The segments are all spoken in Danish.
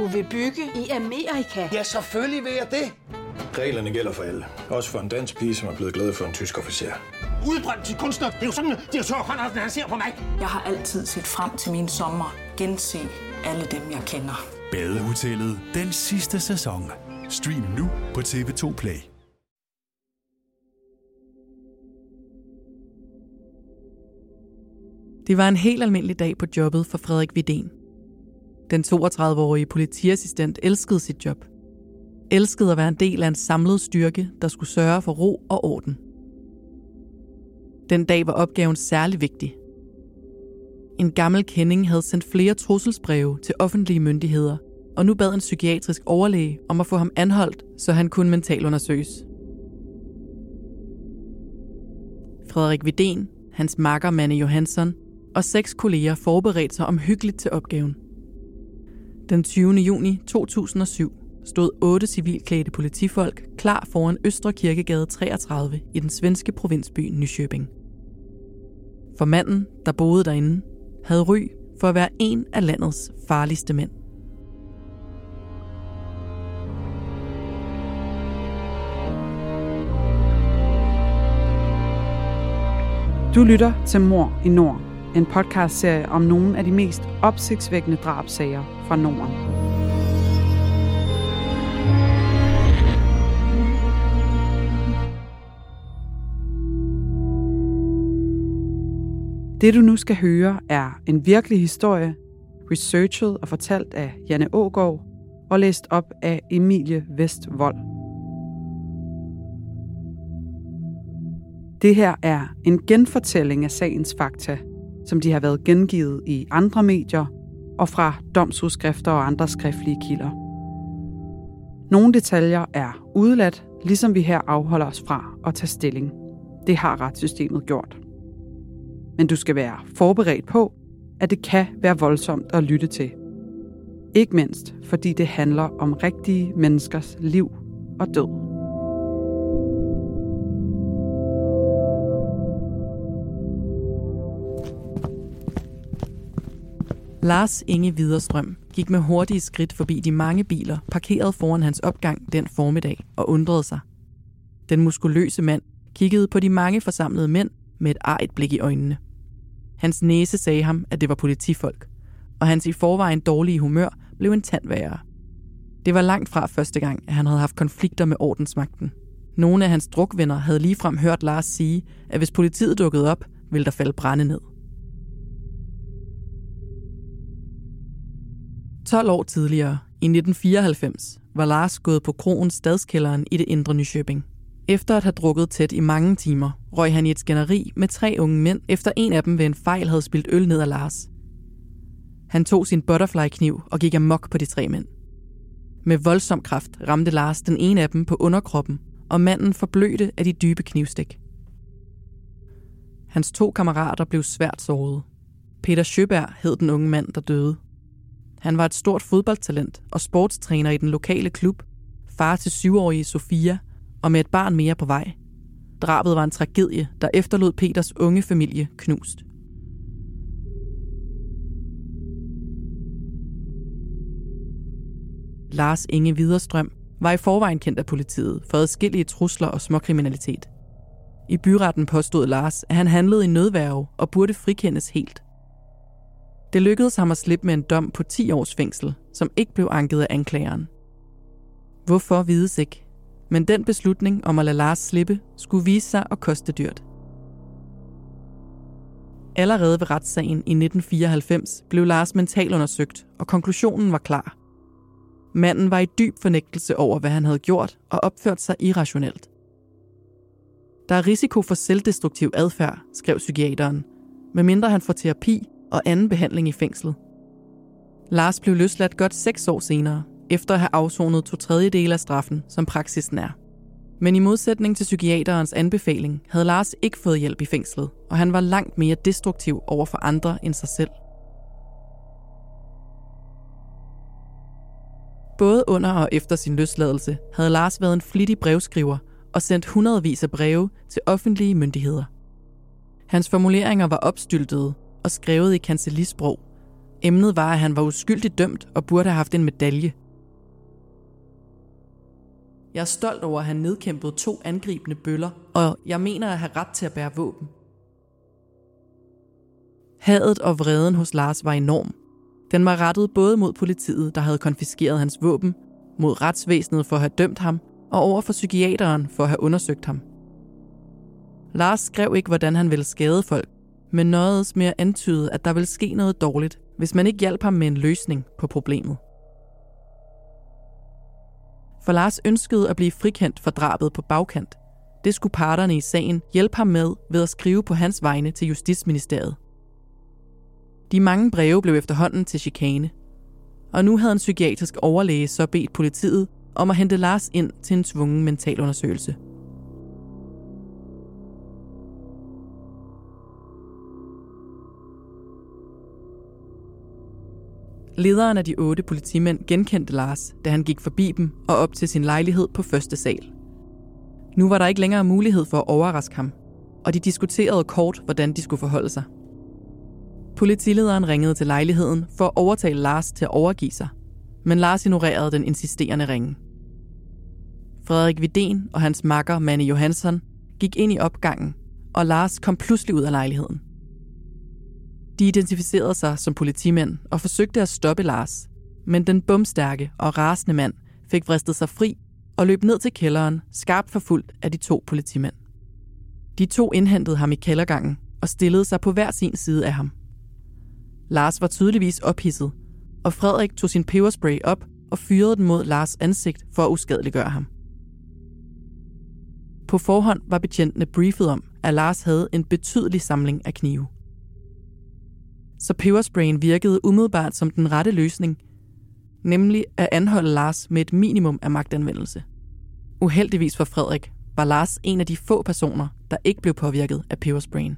Du vil bygge i Amerika? Ja, selvfølgelig vil jeg det. Reglerne gælder for alle. Også for en dansk pige, som er blevet glad for en tysk officer. Udbrændt til kunstner. Det er jo sådan, at direktør Conradsen, han ser på mig. Jeg har altid set frem til min sommer. Gense alle dem, jeg kender. Badehotellet den sidste sæson. Stream nu på TV2 Play. Det var en helt almindelig dag på jobbet for Frederik Vidén. Den 32-årige politiassistent elskede sit job. Elskede at være en del af en samlet styrke, der skulle sørge for ro og orden. Den dag var opgaven særlig vigtig. En gammel kending havde sendt flere trusselsbreve til offentlige myndigheder, og nu bad en psykiatrisk overlæge om at få ham anholdt, så han kunne mentalundersøges. Frederik Vidén, hans makker Manne Johansson og seks kolleger forberedte sig omhyggeligt til opgaven. Den 20. juni 2007 stod otte civilklædte politifolk klar foran Østre Kirkegade 33 i den svenske provinsby Nyköping. For manden, der boede derinde, havde ry for at være en af landets farligste mænd. Du lytter til Mor i Nord, en podcastserie om nogle af de mest opsigtsvækkende drabsager fra Norden. Det du nu skal høre er en virkelig historie, researchet og fortalt af Janne Ågaard og læst op af Emilie Vestvold. Det her er en genfortælling af sagens fakta, som de har været gengivet i andre medier og fra domsudskrifter og andre skriftlige kilder. Nogle detaljer er udeladt, ligesom vi her afholder os fra at tage stilling. Det har retssystemet gjort. Men du skal være forberedt på, at det kan være voldsomt at lytte til. Ikke mindst, fordi det handler om rigtige menneskers liv og død. Lars Inge Viderstrøm gik med hurtige skridt forbi de mange biler parkeret foran hans opgang den formiddag og undrede sig. Den muskuløse mand kiggede på de mange forsamlede mænd med et arigt blik i øjnene. Hans næse sagde ham, at det var politifolk, og hans i forvejen dårlige humør blev en tand værre. Det var langt fra første gang, at han havde haft konflikter med ordensmagten. Nogle af hans drukvenner havde ligefrem hørt Lars sige, at hvis politiet dukkede op, ville der falde brænde ned. 12 år tidligere, i 1994, var Lars gået på kroen Stadskælderen i det indre Nykøbing. Efter at have drukket tæt i mange timer, røg han i et skænderi med tre unge mænd, efter en af dem ved en fejl havde spildt øl ned af Lars. Han tog sin butterfly-kniv og gik amok på de tre mænd. Med voldsom kraft ramte Lars den ene af dem på underkroppen, og manden forblødte af de dybe knivstik. Hans to kammerater blev svært såret. Peter Sjøberg hed den unge mand, der døde. Han var et stort fodboldtalent og sportstræner i den lokale klub, far til syvårige Sofia og med et barn mere på vej. Drabet var en tragedie, der efterlod Peters unge familie knust. Lars Inge Viderstrøm var i forvejen kendt af politiet for adskillige trusler og småkriminalitet. I byretten påstod Lars, at han handlede i nødværve og burde frikendes helt. Det lykkedes ham at slippe med en dom på 10 års fængsel, som ikke blev anket af anklageren. Hvorfor vides ikke, men den beslutning om at lade Lars slippe skulle vise sig at koste dyrt. Allerede ved retssagen i 1994 blev Lars mentalundersøgt, og konklusionen var klar. Manden var i dyb fornægtelse over, hvad han havde gjort og opført sig irrationelt. Der er risiko for selvdestruktiv adfærd, skrev psykiateren, medmindre han får terapi og anden behandling i fængslet. Lars blev løsladt godt seks år senere, efter at have afsonet to tredjedele af straffen, som praksisen er. Men i modsætning til psykiaterens anbefaling, havde Lars ikke fået hjælp i fængslet, og han var langt mere destruktiv over for andre end sig selv. Både under og efter sin løsladelse havde Lars været en flittig brevskriver og sendt hundredvis af breve til offentlige myndigheder. Hans formuleringer var opstyltede og skrevet i kancelisprog, Emnet var, at han var uskyldigt dømt og burde have haft en medalje. Jeg er stolt over, at han nedkæmpede to angribende bøller, og jeg mener at have ret til at bære våben. Hadet og vreden hos Lars var enorm. Den var rettet både mod politiet, der havde konfiskeret hans våben, mod retsvæsenet for at have dømt ham, og over for psykiateren for at have undersøgt ham. Lars skrev ikke, hvordan han ville skade folk, men nøjedes med at antyde, at der ville ske noget dårligt, hvis man ikke hjalp ham med en løsning på problemet. For Lars ønskede at blive frikendt for drabet på bagkant. Det skulle parterne i sagen hjælpe ham med ved at skrive på hans vegne til Justitsministeriet. De mange breve blev efterhånden til chikane. Og nu havde en psykiatrisk overlæge så bedt politiet om at hente Lars ind til en tvungen mentalundersøgelse. Lederen af de otte politimænd genkendte Lars, da han gik forbi dem og op til sin lejlighed på første sal. Nu var der ikke længere mulighed for at overraske ham, og de diskuterede kort, hvordan de skulle forholde sig. Politilederen ringede til lejligheden for at overtale Lars til at overgive sig, men Lars ignorerede den insisterende ringe. Frederik Vidén og hans makker Manny Johansson gik ind i opgangen, og Lars kom pludselig ud af lejligheden. De identificerede sig som politimænd og forsøgte at stoppe Lars, men den bumstærke og rasende mand fik vristet sig fri og løb ned til kælderen, skarpt forfulgt af de to politimænd. De to indhentede ham i kældergangen og stillede sig på hver sin side af ham. Lars var tydeligvis ophidset, og Frederik tog sin peberspray op og fyrede den mod Lars ansigt for at uskadeliggøre ham. På forhånd var betjentene briefet om, at Lars havde en betydelig samling af knive. Så pebersprayen virkede umiddelbart som den rette løsning, nemlig at anholde Lars med et minimum af magtanvendelse. Uheldigvis for Frederik var Lars en af de få personer, der ikke blev påvirket af pebersprayen.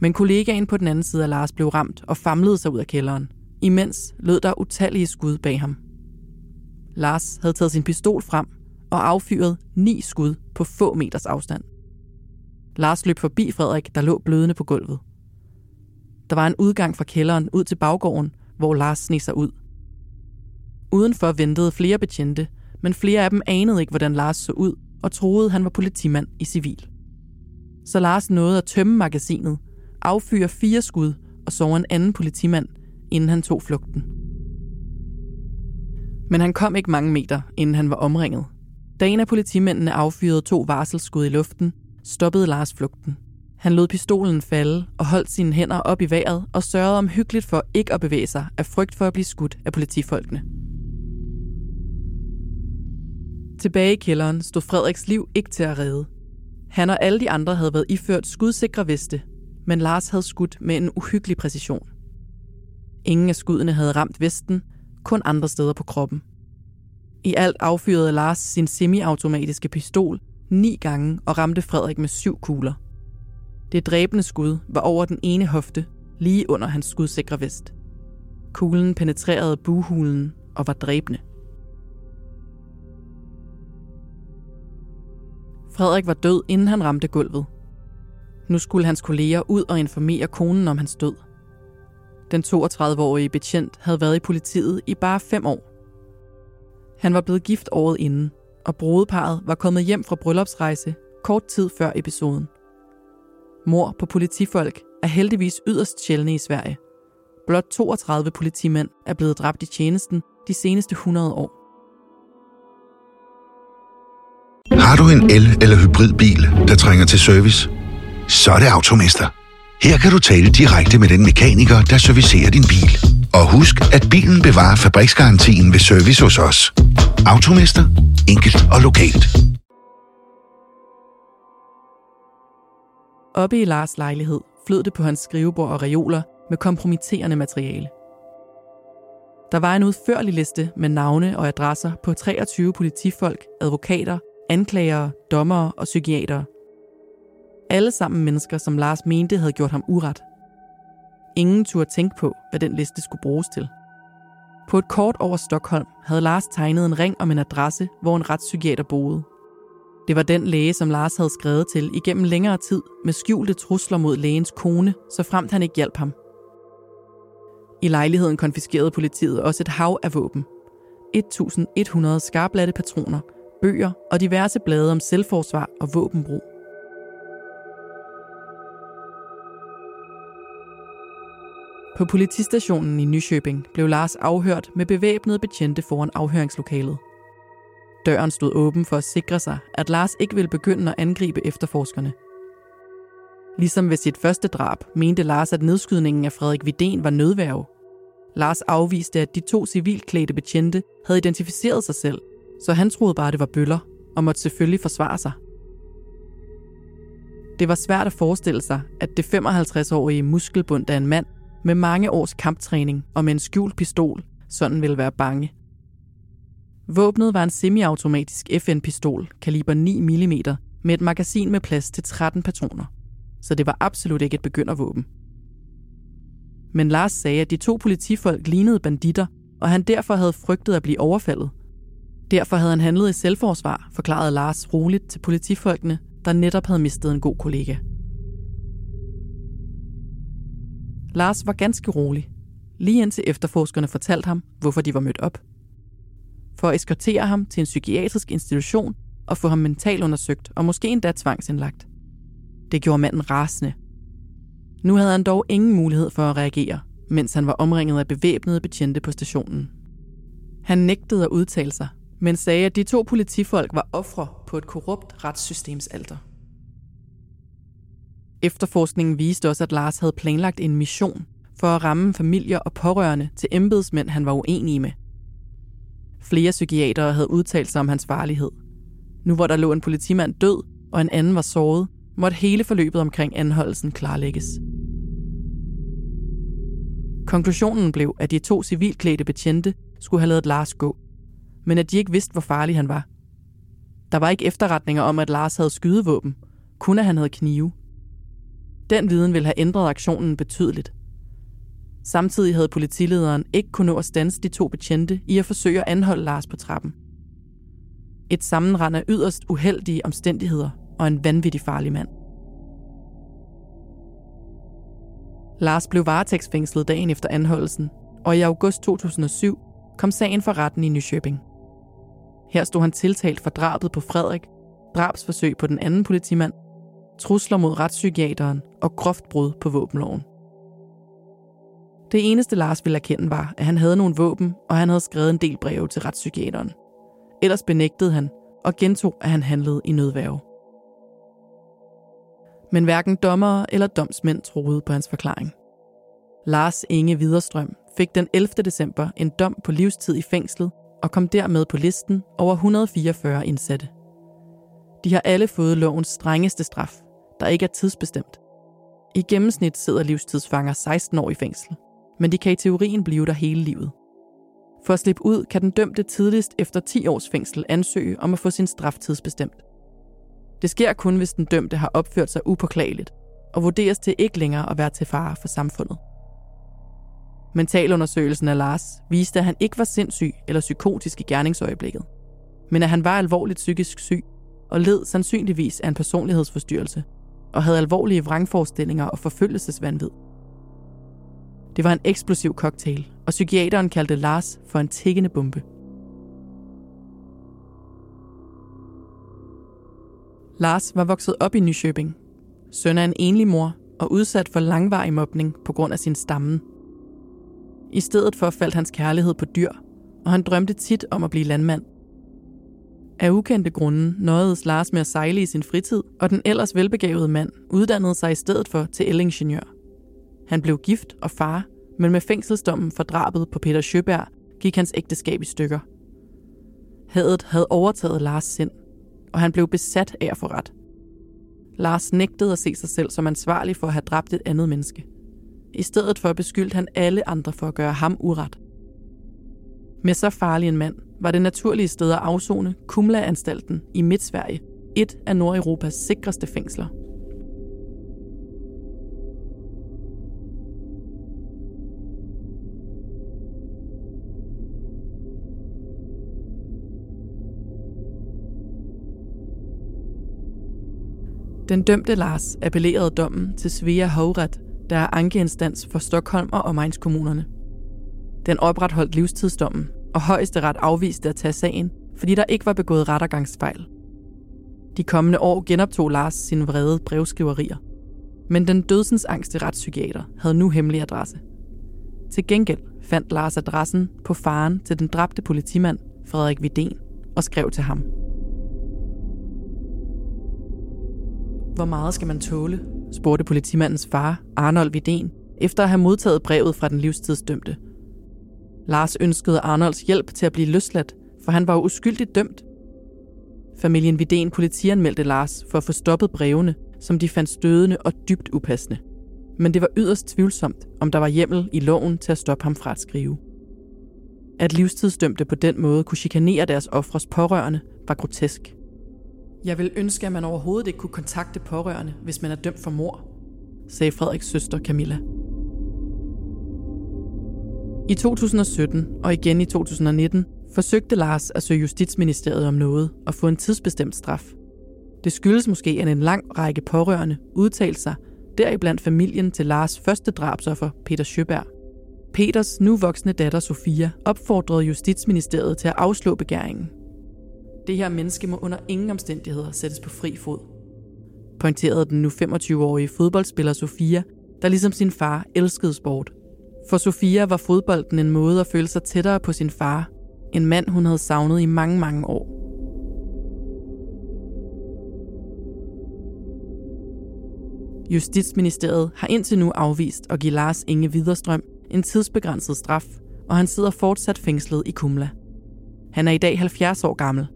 Men kollegaen på den anden side af Lars blev ramt og famlede sig ud af kælderen. Imens lød der utallige skud bag ham. Lars havde taget sin pistol frem og affyret ni skud på få meters afstand. Lars løb forbi Frederik, der lå blødende på gulvet. Der var en udgang fra kælderen ud til baggården, hvor Lars sneg sig ud. Udenfor ventede flere betjente, men flere af dem anede ikke, hvordan Lars så ud, og troede, han var politimand i civil. Så Lars nåede at tømme magasinet, affyre fire skud og sove en anden politimand, inden han tog flugten. Men han kom ikke mange meter, inden han var omringet. Da en af politimændene affyrede to varselsskud i luften, stoppede Lars flugten. Han lod pistolen falde og holdt sine hænder op i vejret og sørgede omhyggeligt for ikke at bevæge sig af frygt for at blive skudt af politifolkene. Tilbage i kælderen stod Frederiks liv ikke til at redde. Han og alle de andre havde været iført skudsikre veste, men Lars havde skudt med en uhyggelig præcision. Ingen af skuddene havde ramt vesten, kun andre steder på kroppen. I alt affyrede Lars sin semiautomatiske pistol ni gange og ramte Frederik med syv kugler. Det dræbende skud var over den ene hofte, lige under hans skudsikre vest. Kuglen penetrerede buhulen og var dræbende. Frederik var død, inden han ramte gulvet. Nu skulle hans kolleger ud og informere konen om hans død. Den 32-årige betjent havde været i politiet i bare fem år. Han var blevet gift året inden, og brudeparet var kommet hjem fra bryllupsrejse kort tid før episoden. Mor på politifolk er heldigvis yderst sjældne i Sverige. Blot 32 politimænd er blevet dræbt i tjenesten de seneste 100 år. Har du en el- eller hybridbil, der trænger til service? Så er det Automester. Her kan du tale direkte med den mekaniker, der servicerer din bil. Og husk, at bilen bevarer fabriksgarantien ved service hos os. Automester. Enkelt og lokalt. Oppe i Lars lejlighed flød det på hans skrivebord og reoler med kompromitterende materiale. Der var en udførlig liste med navne og adresser på 23 politifolk, advokater, anklagere, dommere og psykiatere. Alle sammen mennesker, som Lars mente havde gjort ham uret. Ingen turde tænke på, hvad den liste skulle bruges til. På et kort over Stockholm havde Lars tegnet en ring om en adresse, hvor en retspsykiater boede. Det var den læge, som Lars havde skrevet til igennem længere tid med skjulte trusler mod lægens kone, så fremt han ikke hjalp ham. I lejligheden konfiskerede politiet også et hav af våben. 1100 skarplatte patroner, bøger og diverse blade om selvforsvar og våbenbrug. På politistationen i Nykøbing blev Lars afhørt med bevæbnede betjente foran afhøringslokalet. Døren stod åben for at sikre sig, at Lars ikke ville begynde at angribe efterforskerne. Ligesom ved sit første drab mente Lars, at nedskydningen af Frederik Vidén var nødværve. Lars afviste, at de to civilklædte betjente havde identificeret sig selv, så han troede bare, det var bøller og måtte selvfølgelig forsvare sig. Det var svært at forestille sig, at det 55-årige muskelbund af en mand med mange års kamptræning og med en skjult pistol sådan ville være bange. Våbnet var en semiautomatisk FN-pistol, kaliber 9 mm, med et magasin med plads til 13 patroner. Så det var absolut ikke et begyndervåben. Men Lars sagde, at de to politifolk lignede banditter, og han derfor havde frygtet at blive overfaldet. Derfor havde han handlet i selvforsvar, forklarede Lars roligt til politifolkene, der netop havde mistet en god kollega. Lars var ganske rolig, lige indtil efterforskerne fortalte ham, hvorfor de var mødt op. For at eskortere ham til en psykiatrisk institution og få ham mentalt undersøgt og måske endda tvangsindlagt. Det gjorde manden rasende. Nu havde han dog ingen mulighed for at reagere, mens han var omringet af bevæbnede betjente på stationen. Han nægtede at udtale sig, men sagde, at de to politifolk var ofre på et korrupt retssystems alter. Efterforskningen viste også, at Lars havde planlagt en mission for at ramme familier og pårørende til embedsmænd, han var uenig med. Flere psykiatere havde udtalt sig om hans farlighed. Nu hvor der lå en politimand død, og en anden var såret, måtte hele forløbet omkring anholdelsen klarlægges. Konklusionen blev, at de to civilklædte betjente skulle have lavet Lars gå, men at de ikke vidste, hvor farlig han var. Der var ikke efterretninger om, at Lars havde skydevåben, kun at han havde knive. Den viden ville have ændret aktionen betydeligt. Samtidig havde politilederen ikke kunnet nå at stanse de to betjente i at forsøge at anholde Lars på trappen. Et sammenrend af yderst uheldige omstændigheder og en vanvittig farlig mand. Lars blev varetægtsfængslet dagen efter anholdelsen, og i august 2007 kom sagen for retten i Nykøbing. Her stod han tiltalt for drabet på Frederik, drabsforsøg på den anden politimand trusler mod retspsykiateren og groft brud på våbenloven. Det eneste Lars ville erkende var, at han havde nogle våben, og han havde skrevet en del breve til retspsykiateren. Ellers benægtede han og gentog, at han handlede i nødværve. Men hverken dommere eller domsmænd troede på hans forklaring. Lars Inge Viderstrøm fik den 11. december en dom på livstid i fængslet og kom dermed på listen over 144 indsatte. De har alle fået lovens strengeste straf, der ikke er tidsbestemt. I gennemsnit sidder livstidsfanger 16 år i fængsel, men de kan i teorien blive der hele livet. For at slippe ud, kan den dømte tidligst efter 10 års fængsel ansøge om at få sin straf tidsbestemt. Det sker kun, hvis den dømte har opført sig upåklageligt og vurderes til ikke længere at være til fare for samfundet. Mentalundersøgelsen af Lars viste, at han ikke var sindssyg eller psykotisk i gerningsøjeblikket, men at han var alvorligt psykisk syg og led sandsynligvis af en personlighedsforstyrrelse og havde alvorlige vrangforestillinger og forfølgelsesvandvid. Det var en eksplosiv cocktail, og psykiateren kaldte Lars for en tikkende bombe. Lars var vokset op i Nykøbing, søn af en enlig mor og udsat for langvarig mobning på grund af sin stamme. I stedet for faldt hans kærlighed på dyr, og han drømte tit om at blive landmand – af ukendte grunde nøjedes Lars med at sejle i sin fritid, og den ellers velbegavede mand uddannede sig i stedet for til elingeniør. Han blev gift og far, men med fængselsdommen for drabet på Peter Sjøberg gik hans ægteskab i stykker. Hadet havde overtaget Lars sind, og han blev besat af at få ret. Lars nægtede at se sig selv som ansvarlig for at have dræbt et andet menneske. I stedet for beskyldte han alle andre for at gøre ham uret. Med så farlig en mand var det naturlige sted at afzone Kumla-anstalten i Midtsverige, et af Nordeuropas sikreste fængsler. Den dømte Lars appellerede dommen til Svea Hovret, der er ankeinstans for Stockholm og omegnskommunerne. Den opretholdt livstidsdommen, og højesteret afviste at tage sagen, fordi der ikke var begået rettergangsfejl. De kommende år genoptog Lars sine vrede brevskriverier. Men den dødsensangste retspsykiater havde nu hemmelig adresse. Til gengæld fandt Lars adressen på faren til den dræbte politimand, Frederik Vidén, og skrev til ham. Hvor meget skal man tåle? spurgte politimandens far, Arnold Vidén, efter at have modtaget brevet fra den livstidsdømte. Lars ønskede Arnolds hjælp til at blive løsladt, for han var jo uskyldigt dømt. Familien Vidén politianmeldte Lars for at få stoppet brevene, som de fandt stødende og dybt upassende. Men det var yderst tvivlsomt, om der var hjemmel i loven til at stoppe ham fra at skrive. At livstidsdømte på den måde kunne chikanere deres ofres pårørende, var grotesk. Jeg vil ønske, at man overhovedet ikke kunne kontakte pårørende, hvis man er dømt for mor, sagde Frederiks søster Camilla. I 2017 og igen i 2019 forsøgte Lars at søge Justitsministeriet om noget og få en tidsbestemt straf. Det skyldes måske, at en lang række pårørende udtalte sig, deriblandt familien til Lars første drabsoffer, Peter Sjøberg. Peters nu voksne datter Sofia opfordrede Justitsministeriet til at afslå begæringen. Det her menneske må under ingen omstændigheder sættes på fri fod. Pointerede den nu 25-årige fodboldspiller Sofia, der ligesom sin far elskede sport. For Sofia var fodbolden en måde at føle sig tættere på sin far, en mand hun havde savnet i mange, mange år. Justitsministeriet har indtil nu afvist at give Lars Inge Viderstrøm en tidsbegrænset straf, og han sidder fortsat fængslet i Kumla. Han er i dag 70 år gammel.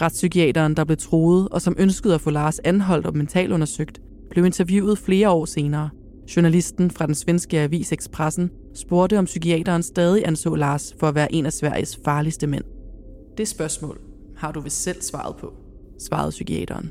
Retspsykiateren, der blev troet og som ønskede at få Lars anholdt og mentalundersøgt, blev interviewet flere år senere. Journalisten fra den svenske avis Expressen spurgte, om psykiateren stadig anså Lars for at være en af Sveriges farligste mænd. Det spørgsmål har du vist selv svaret på, svarede psykiateren.